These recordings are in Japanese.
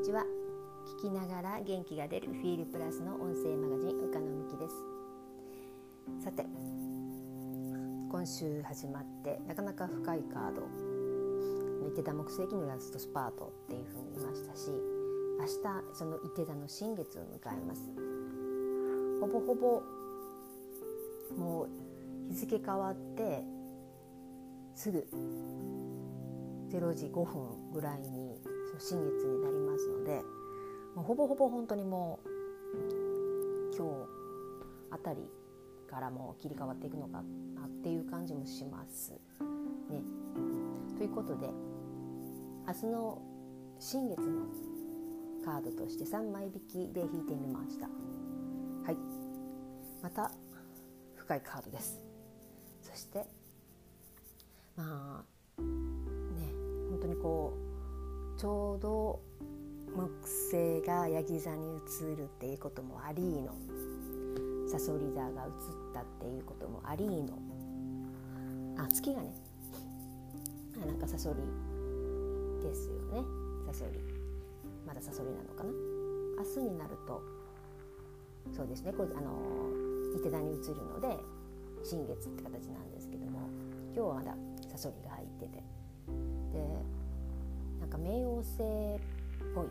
にちは。聞きながら元気が出るフィールプラスの音声マガジン岡野美希です。さて今週始まってなかなか深いカード。池田木星期のラストスパートっていうふうに言いましたし明日その池田の新月を迎えます。ほぼほぼもう日付変わってすぐ0時5分ぐらいにその新月になりでもうほぼほぼ本当にもう今日あたりからも切り替わっていくのかなっていう感じもしますね。ということで明日の新月のカードとして3枚引きで引いてみました。はいまた深いカードですそしてまあね本当にこうちょうど木星がヤギ座に移るっていうこともありの。さそり座が移ったっていうこともありの。あ月がね。あなんかさそりですよね。さそりまださそりなのかな。明日になるとそうですね。これあの伊手座に移るので新月って形なんですけども今日はまださそりが入ってて。でなんか冥王星ぽい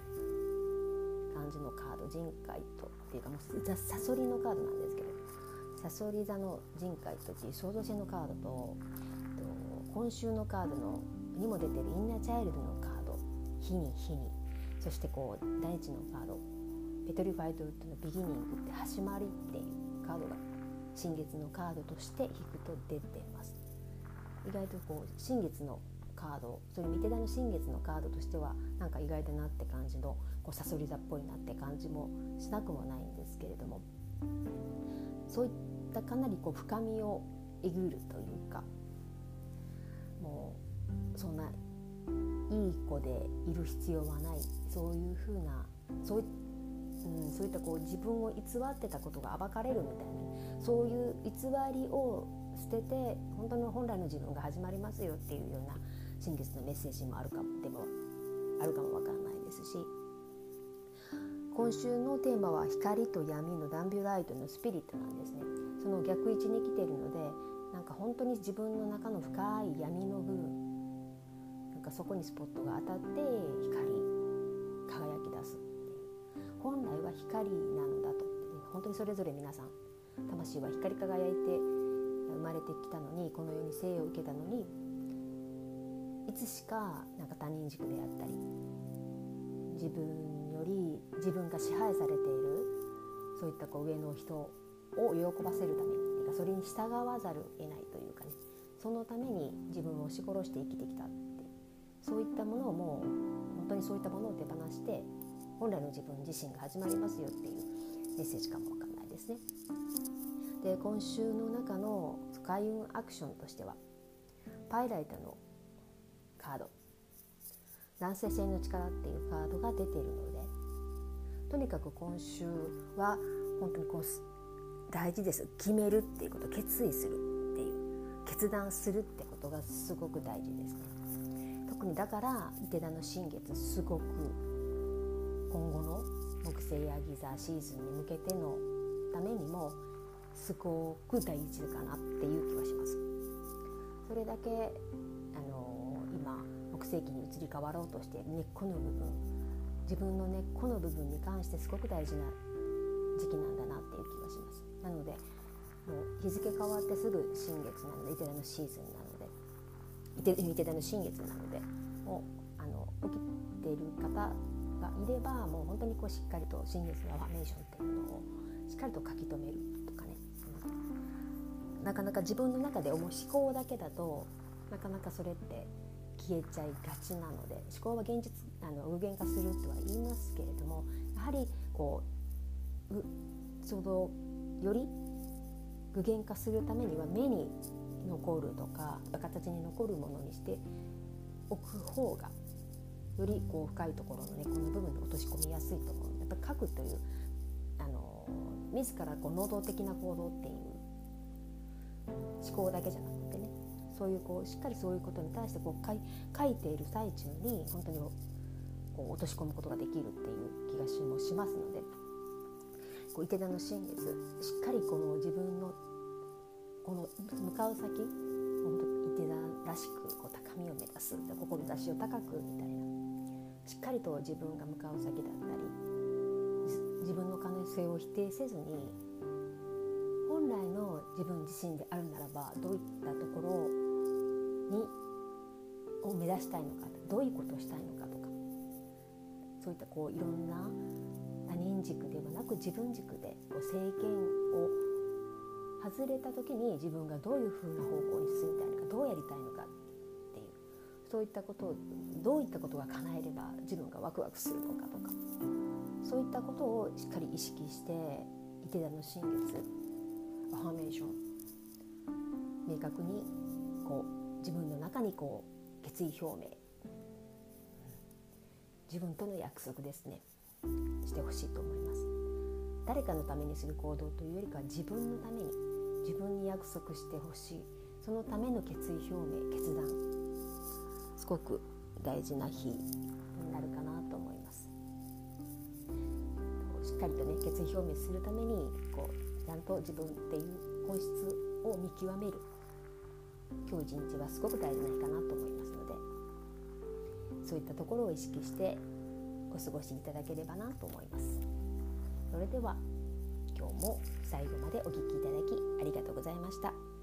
感じのカード人海とっていうかもうさそりのカードなんですけどさそり座の人海とっていう創造性のカードと今週のカードのにも出てるインナーチャイルドのカード「日に日に」そしてこう第一のカードペトリファイドウッドのビギニングって始まりっていうカードが新月のカードとして引くと出てます。意外とこう新月のカードそれ見てたの新月のカードとしてはなんか意外だなって感じのこうサソリ座っぽいなって感じもしなくもないんですけれども。そういったかなりこう深みをえぐるというかもうそんないい子でいる必要はない。そういうふうなそういうん、そういったこう自分を偽ってたことが暴かれるみたいな。そういう偽りを捨てて本当の本来の自分が始まりますよっていうような新月のメッセージもあるかもでもあるかもわからないですし今週のテーマは光と闇のダンビュライトのスピリットなんですね。その逆位置に来ているのでなんか本当に自分の中の深い闇の部分なんかそこにスポットが当たって光輝き出す本来は光なのだと。本当にそれぞれ皆さん魂は光り輝いて生まれてきたのにこの世に生を受けたのにいつしかなんか他人軸であったり自分より自分が支配されているそういったこう上の人を喜ばせるためにかそれに従わざるを得ないというかねそのために自分を押し殺して生きてきたってそういったものをもう本当にそういったものを手放して本来の自分自身が始まりますよっていうメッセージかもわかんないですね。で今週の中の開運アクションとしてはパイライトのカード。男性性の力っていうカードが出ているのでとにかく今週は本当にこう大事です。決めるっていうこと決意するっていう決断するってことがすごく大事ですね。特にだから池田の新月すごく今後の木星やギザシーズンに向けてのためにもすごく大事かなっていう気はします。それだけ今木星期に移り変わろうとして根っこの部分自分の根っこの部分に関してすごく大事な時期なんだなっていう気がします。なのでもう日付変わってすぐ新月なのでイテダのシーズンなのでイテダの新月なのでもうあの起きている方がいればもう本当にこうしっかりと新月のアファメーションっていうのをしっかりと書き留めるとかね、うん、なかなか自分の中で思思考だけだとなかなかそれって消えちゃいがちなので思考は現実あの具現化するとは言いますけれどもやはりこうそのより具現化するためには目に残るとか形に残るものにしておく方がよりこう深いところのねこの部分に落とし込みやすいと思うやっぱ書くというあの自らこう能動的な行動っていう思考だけじゃなくてねそういうこうしっかりそういうことに対してこう書い書いている最中に本当にこう落とし込むことができるっていう気がしもしますのでこう池田の新月しっかりこの自分のこの向かう先本当池田らしくこう高みを目指す志を高くみたいなしっかりと自分が向かう先だったり自分の可能性を否定せずに本来の自分自身であるならばどういったところをにを目指したいのかどういうことをしたいのかとかそういったこういろんな他人軸ではなく自分軸でこう政権を外れた時に自分がどういうふうな方向に進みたいのかどうやりたいのかっていうそういったことをどういったことが叶えれば自分がワクワクするのかとかそういったことをしっかり意識して池田の新月アファーメーション明確にこう自分の中にこう決意表明。自分との約束ですね。してほしいと思います。誰かのためにする行動というよりかは自分のために自分に約束してほしい。そのための決意表明決断。すごく大事な日になるかなと思います。しっかりとね決意表明するためにこうちゃんと自分っていう本質を見極める。今日一日はすごく大事な日かなと思いますのでそういったところを意識してお過ごしいただければなと思いますそれでは今日も最後までお聴きいただきありがとうございました。